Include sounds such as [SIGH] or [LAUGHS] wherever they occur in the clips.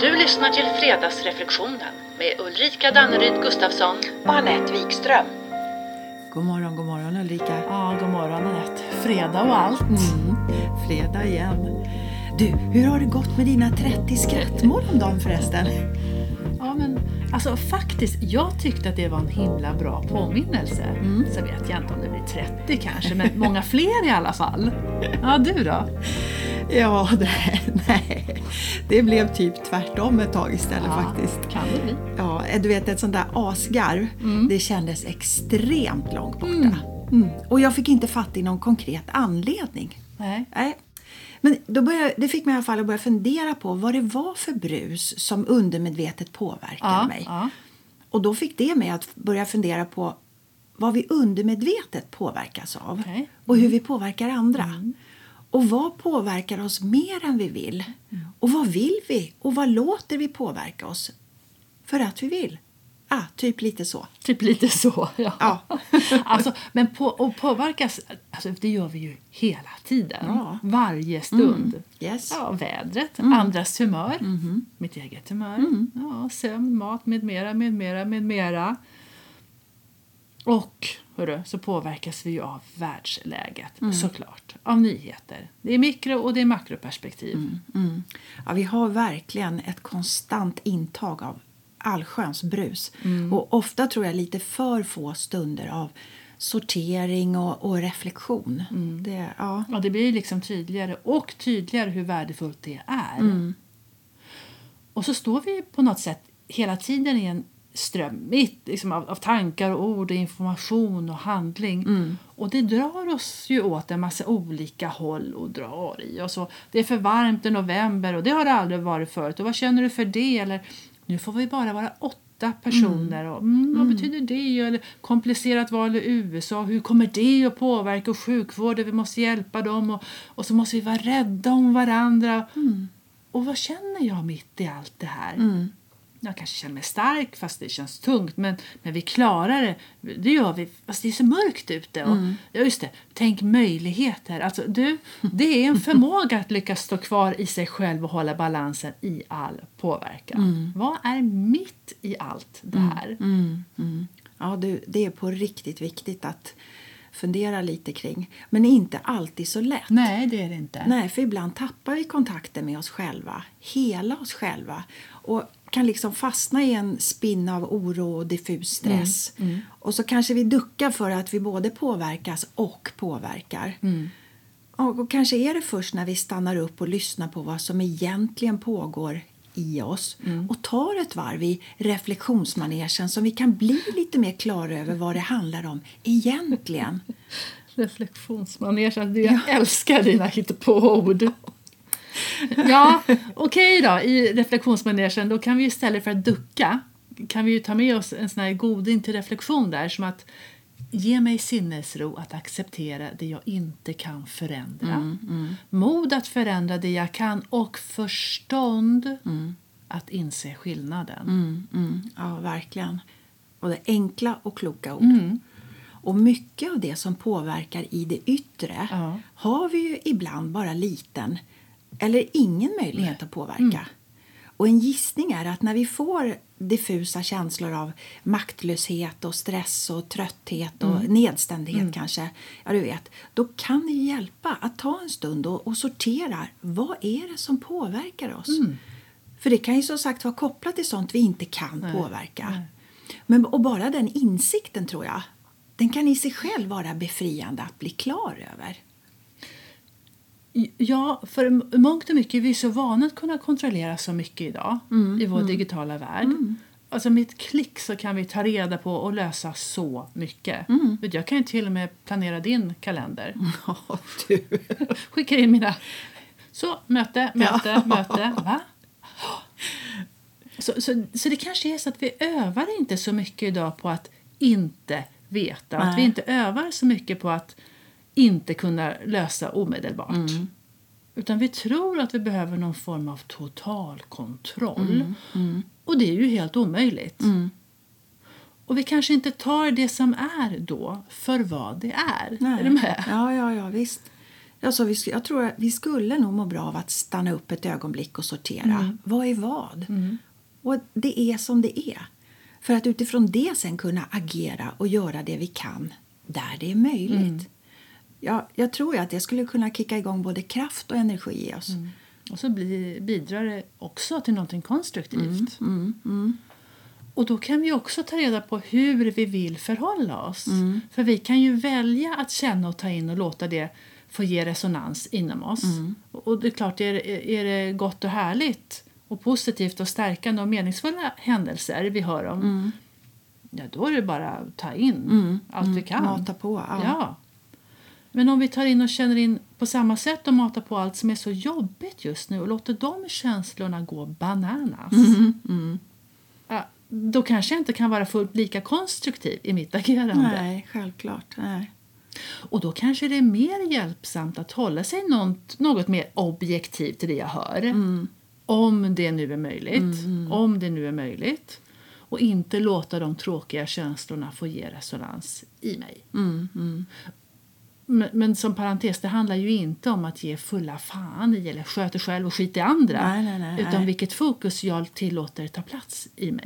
Du lyssnar till Fredagsreflektionen med Ulrika Danneryd Gustafsson. och Anette Wikström. God morgon, god morgon Ulrika. Ja, god morgon Anette. Fredag och allt. Mm, fredag igen. Du, hur har det gått med dina 30 skrattmål om dagen förresten? Ja, men alltså faktiskt, jag tyckte att det var en himla bra påminnelse. Mm. Så vet jag inte om det blir 30 kanske, men många fler i alla fall. [LAUGHS] Ja, du då? Ja, det, [LAUGHS] nej, det blev typ tvärtom ett tag istället Ja, faktiskt. Kan det bli. Ja, du vet ett sånt där asgarv, Mm. det kändes extremt långt borta. Mm. Och jag fick inte fatt i någon konkret anledning. Nej. Nej. Men då började, det fick mig i alla fall att börja fundera på vad det var för brus som undermedvetet påverkade Ja, mig. ja. Och då fick det mig att börja fundera på vad vi undermedvetet påverkas av. Mm. och hur vi påverkar andra. Och vad påverkar oss mer än vi vill? Mm. Och vad vill vi? Och vad låter vi påverka oss? För att vi vill. Ah, typ lite så. Typ lite så, [LAUGHS] ja. Ja. [LAUGHS] alltså, men på, och påverkas, alltså, det gör vi ju hela tiden. Ja. Varje stund. Yes. Ja, vädret, andras humör, Mhm. mitt eget humör, ja, sömn, mat med mera, med mera, med mera. Och hörru, så påverkas vi ju av världsläget såklart, av nyheter. Det är mikro och det är makroperspektiv. Mm. Ja, vi har verkligen ett konstant intag av allsköns brus. Mm. Och ofta tror jag lite för få stunder av sortering och, och reflektion. Mm. Det, ja. Ja, det blir liksom tydligare och tydligare hur värdefullt det är. Mm. Och så står vi på något sätt hela tiden i en ström mitt liksom av, av tankar, och ord, och information och handling. Mm. Och det drar oss ju åt en massa olika håll och drar i oss. Och det är för varmt i november och det har det aldrig varit förut. Och vad känner du för det? Eller nu får vi bara vara åtta personer. Och, mm, vad betyder det? Eller komplicerat val i USA. Hur kommer det att påverka? Och sjukvården, vi måste hjälpa dem. Och, och så måste vi vara rädda om varandra. Och vad känner jag mitt i allt det här? Jag kanske känner mig stark fast det känns tungt. Men, men vi klarar det. Det gör vi fast det är så mörkt ute. Och, ja, just det. Tänk möjligheter. Alltså, du, det är en förmåga att lyckas stå kvar i sig själv och hålla balansen i all påverkan. Vad är mitt i allt det här? Ja, du, det är på riktigt viktigt att fundera lite kring. Men inte alltid så lätt. Nej, det är det inte. Nej, för ibland tappar vi kontakten med oss själva, hela oss själva och kan liksom fastna i en spinn av oro och diffus stress. Och så kanske vi duckar för att vi både påverkas och påverkar. Och, och kanske är det först när vi stannar upp och lyssnar på vad som egentligen pågår i oss och tar ett varv i reflektionsmanegen som vi kan bli lite mer klara över vad det handlar om egentligen. [LAUGHS] Reflektionsmanege. Alltså, jag älskar dina hittepåord. [LAUGHS] [LAUGHS] Ja, okej då. I reflektionsmanegen då kan vi istället för att ducka kan vi ta med oss en sån här goding till reflektion där som att ge mig sinnesro att acceptera det jag inte kan förändra. Mod att förändra det jag kan och förstånd att inse skillnaden. Mm, ja, verkligen. Och det enkla och kloka ord. Mm. Och mycket av det som påverkar i det yttre Ja. har vi ju ibland bara liten eller ingen möjlighet att påverka. Mm. Och en gissning är att när vi får diffusa känslor av maktlöshet och stress och trötthet och Mm. nedstämdhet kanske, ja du vet, då kan det hjälpa att ta en stund och, och sortera vad är det som påverkar oss. Mm. För det kan ju som sagt vara kopplat till sånt vi inte kan påverka. Men, och bara den insikten tror jag, den kan i sig själv vara befriande att bli klar över. Ja, för mångt och mycket är vi så vana att kunna kontrollera så mycket idag i vår digitala värld. Alltså med ett klick så kan vi ta reda på och lösa så mycket. Vet, Jag kan ju till och med planera din kalender. [LAUGHS] Ja, du. Skickar in mina... Så, möte, möte, Ja. möte. Va? Så, så, så det kanske är så att vi övar inte så mycket idag på att inte veta. Att vi Nej. inte övar så mycket på att inte kunna lösa omedelbart. Utan vi tror att vi behöver någon form av total kontroll. Och det är ju helt omöjligt. Och vi kanske inte tar det som är då för vad det är. Nej. Är du med? Ja, ja, ja, visst. Alltså, vi, jag tror att vi skulle nog må bra av att stanna upp ett ögonblick och sortera. Vad är vad? Och det är som det är. För att utifrån det sen kunna agera och göra det vi kan där det är möjligt. Ja, jag tror att det skulle kunna kicka igång både kraft och energi i oss. Och så blir, bidrar det också till något konstruktivt. Och då kan vi också ta reda på hur vi vill förhålla oss. För vi kan ju välja att känna och ta in och låta det få ge resonans inom oss. Och det är klart, är, är det gott och härligt och positivt och stärkande och meningsfulla händelser vi hör om, ja då är det bara att ta in allt vi kan. Mata på. Ja. Ja. Men om vi tar in och känner in på samma sätt och matar på allt som är så jobbigt just nu och låter de känslorna gå bananas. Ja, då kanske jag inte kan vara fullt lika konstruktiv i mitt agerande. Nej, självklart. Nej. Och då kanske det är mer hjälpsamt att hålla sig något, något mer objektivt till det jag hör. Om det nu är möjligt. Om det nu är möjligt. Och inte låta de tråkiga känslorna få ge resonans i mig. Men, som parentes, det handlar ju inte om att ge fulla fan i eller sköter själv och skit i andra. Nej, nej, nej, utan vilket fokus jag tillåter ta plats i mig.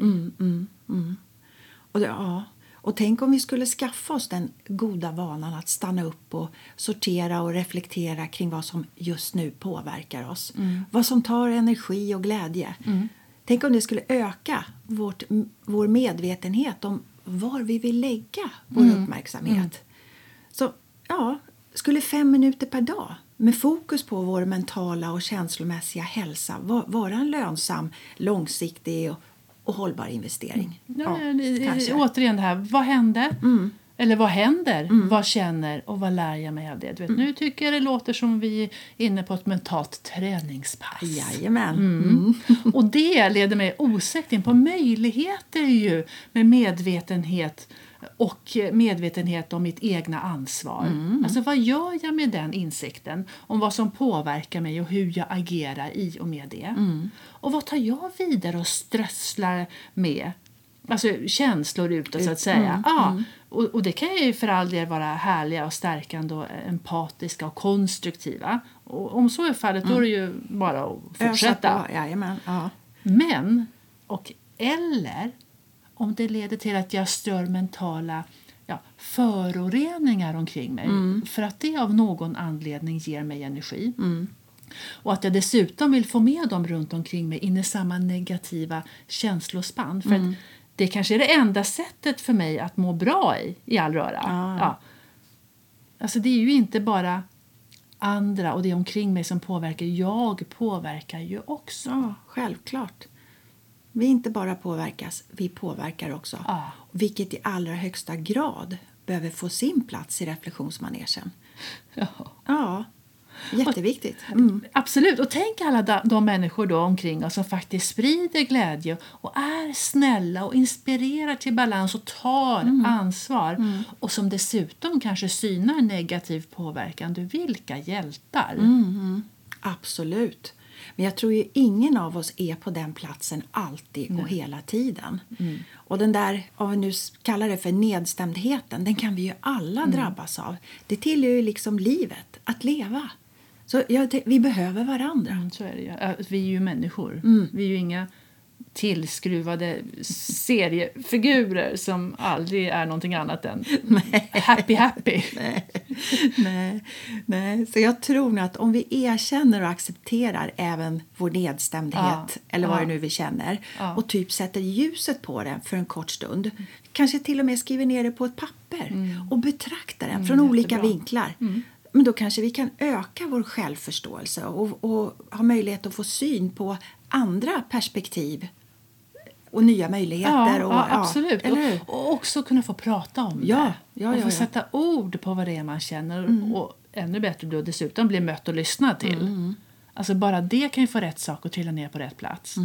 Och, det, ja. och tänk om vi skulle skaffa oss den goda vanan att stanna upp och sortera och reflektera kring vad som just nu påverkar oss. Vad som tar energi och glädje. Tänk om det skulle öka vårt, vår medvetenhet om var vi vill lägga vår uppmärksamhet. Ja, skulle fem minuter per dag med fokus på vår mentala och känslomässiga hälsa va- vara en lönsam, långsiktig och, och hållbar investering? Ja, det- kanske. återigen det här, vad hände? Eller vad händer? Vad känner och vad lär jag mig av det? Du vet, Nu tycker jag det låter som vi är inne på ett mentalt träningspass. Jajamän. Mm. [LAUGHS] Och det leder mig osökt in på möjligheter ju med medvetenhet och medvetenhet om mitt egna ansvar. Alltså vad gör jag med den insikten om vad som påverkar mig och hur jag agerar i och med det? Och vad tar jag vidare och strösslar med? Alltså känslor utåt så att säga. Ja, och, och det kan ju för all del vara härliga och stärkande och empatiska och konstruktiva. Och om så är fallet då är det ju bara att fortsätta. På. Ja. Men, och eller om det leder till att jag stör mentala ja, föroreningar omkring mig för att det av någon anledning ger mig energi. Och att jag dessutom vill få med dem runt omkring mig in i samma negativa känslospann. För att det kanske är det enda sättet för mig att må bra i, i all röra. Ja. Ja. Alltså det är ju inte bara andra och det omkring mig som påverkar. Jag påverkar ju också. ja, självklart. Vi inte bara påverkas, vi påverkar också. Ja. Vilket i allra högsta grad behöver få sin plats i reflektionsmanegen. Ja. Ja, jätteviktigt. Mm. Absolut. Och tänk alla de, människor då omkring oss som faktiskt sprider glädje och är snälla och inspirerar till balans och tar ansvar. Och som dessutom kanske synar negativ påverkan. Du, vilka hjältar! Absolut. Men jag tror ju ingen av oss är på den platsen alltid och hela tiden. Och den där, om vi nu kallar det för nedstämdheten, den kan vi ju alla drabbas av. Det tillhör ju liksom livet, att leva. Så jag, vi behöver varandra. Mm, Så är det ju. Vi är ju människor. Mm. Vi är inga tillskruvade seriefigurer som aldrig är någonting annat än [LAUGHS] happy happy. [LAUGHS] Nej, nej, nej. Så jag tror nog att om vi erkänner och accepterar även vår nedstämdhet Ja, eller vad ja. det nu vi känner Ja. och typ sätter ljuset på den för en kort stund. Kanske till och med skriver ner det på ett papper och betraktar den från olika jättebra. vinklar. Men då kanske vi kan öka vår självförståelse och, och ha möjlighet att få syn på andra perspektiv och nya möjligheter. Ja, och, ja, absolut. eller och, också kunna få prata om Ja, det. ja, och få ja. sätta ord på vad det är man känner. Och ännu bättre då dessutom bli mött och lyssnad till. Alltså bara det kan ju få rätt sak att trilla ner på rätt plats.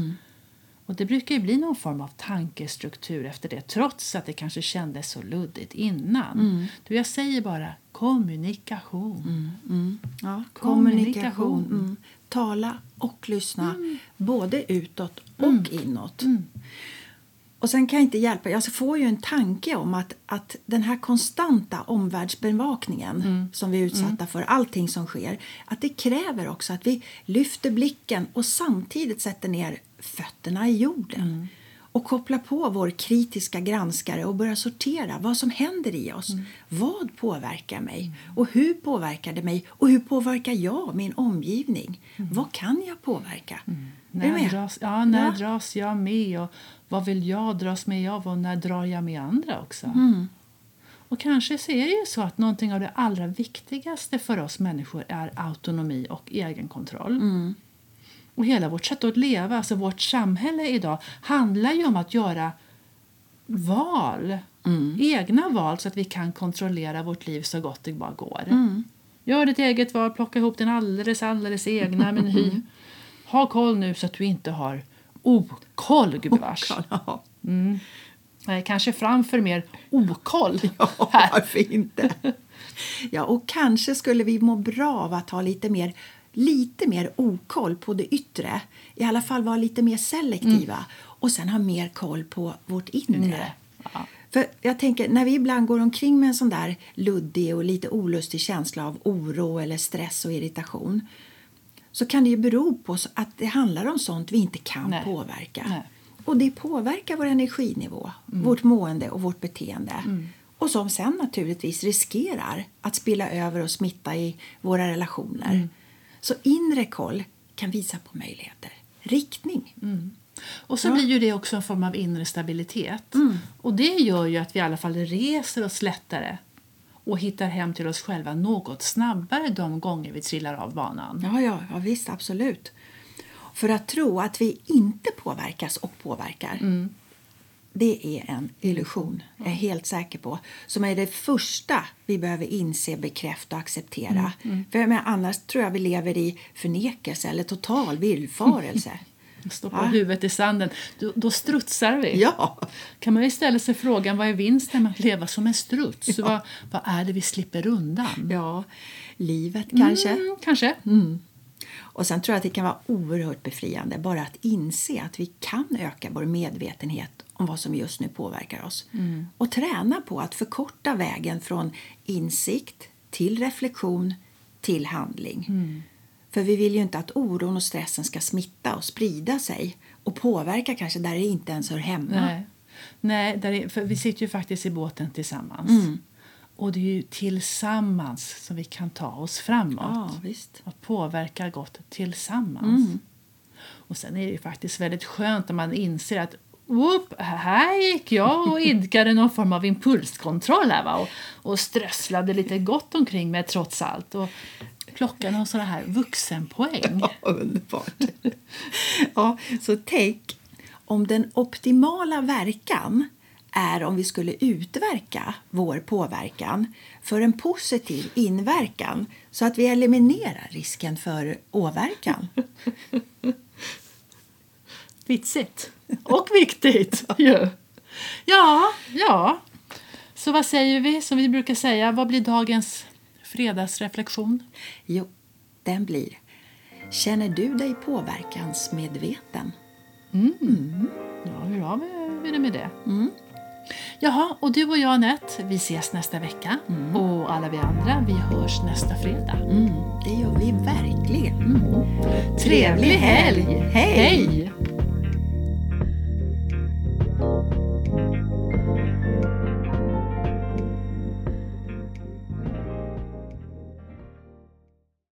Och det brukar ju bli någon form av tankestruktur efter det trots att det kanske kändes så luddigt innan. Du, jag säger bara kommunikation. Ja, Kommunikation. kommunikation. Mm. Tala och lyssna både utåt och inåt. Och sen kan jag inte hjälpa, jag får ju en tanke om att, att den här konstanta omvärldsbevakningen Mm. som vi är utsatta för, allting som sker, att det kräver också att vi lyfter blicken och samtidigt sätter ner fötterna i jorden. Mm. Och kopplar på vår kritiska granskare och börjar sortera vad som händer i oss. Mm. Vad påverkar mig? Och hur påverkar det mig? Och hur påverkar jag min omgivning? Vad kan jag påverka? Mm. När, dras, ja, när Ja. dras jag med och vad vill jag dras med av och när drar jag med andra också? Mm. Och kanske så är det ju så att någonting av det allra viktigaste för oss människor är autonomi och egenkontroll. Mm. Och hela vårt sätt att leva, alltså vårt samhälle idag, handlar ju om att göra val. Mm. Egna val så att vi kan kontrollera vårt liv så gott det bara går. Mm. Gör ditt eget val, plocka ihop din alldeles, alldeles egna meny. Ha koll nu så att du inte har okoll, gubevars. Ja. Nej, kanske framför mer okoll Ja, varför inte? [LAUGHS] Ja, och kanske skulle vi må bra av att ha lite mer, lite mer okoll på det yttre. I alla fall vara lite mer selektiva och sen ha mer koll på vårt inre. Inre, ja. För jag tänker, när vi ibland går omkring med en sån där luddig och lite olustig känsla av oro eller stress och irritation så kan det ju bero på att det handlar om sånt vi inte kan Nej. påverka. Nej. Och det påverkar vår energinivå, vårt mående och vårt beteende. Och som sen naturligtvis riskerar att spilla över och smitta i våra relationer. Så inre koll kan visa på möjligheter. Riktning. Och så Ja. blir ju det också en form av inre stabilitet. Och det gör ju att vi i alla fall reser oss lättare och hittar hem till oss själva något snabbare de gånger vi trillar av banan. Ja, ja, ja visst, absolut. För att tro att vi inte påverkas och påverkar det är en illusion, jag är helt säker på. Som är det första vi behöver inse, bekräfta och acceptera. För jag menar, annars tror jag vi lever i förnekelse eller total villfarelse. [LAUGHS] Stoppa Ja. huvudet i sanden, då, då strutsar vi. ja, Kan man ju ställa sig frågan vad är vinsten med att leva som en struts? Vad, vad är det vi slipper undan? ja, livet kanske. Mm, kanske. Och sen tror jag att det kan vara oerhört befriande bara att inse att vi kan öka vår medvetenhet om vad som just nu påverkar oss. Och träna på att förkorta vägen från insikt till reflektion till handling. För vi vill ju inte att oron och stressen ska smitta och sprida sig och påverka kanske där det inte ens hör hemma. Nej, Nej är, för vi sitter ju faktiskt i båten tillsammans. Mm. Och det är ju tillsammans som vi kan ta oss framåt. Ja, visst. Att påverka gott tillsammans. Mm. Och sen är det ju faktiskt väldigt skönt när man inser att Whoop, här gick jag och idkade någon form av impulskontroll här, va? Och, och strösslade lite gott omkring mig trots allt. Och plockade någon sån här vuxenpoäng. [LAUGHS] Ja, underbart. ja, så tänk om den optimala verkan är om vi skulle utverka vår påverkan för en positiv inverkan så att vi eliminerar risken för åverkan. [LAUGHS] Vitsigt. Och viktigt [LAUGHS] ju. Ja, ja. Så vad säger vi som vi brukar säga? Vad blir dagens fredagsreflektion? Jo, den blir Känner du dig påverkansmedveten? Ja, hur har vi det med det? Jaha, och du och jag Anette, vi ses nästa vecka. Och alla vi andra, vi hörs nästa fredag. Mm, det gör vi verkligen. Trevlig helg! Hej!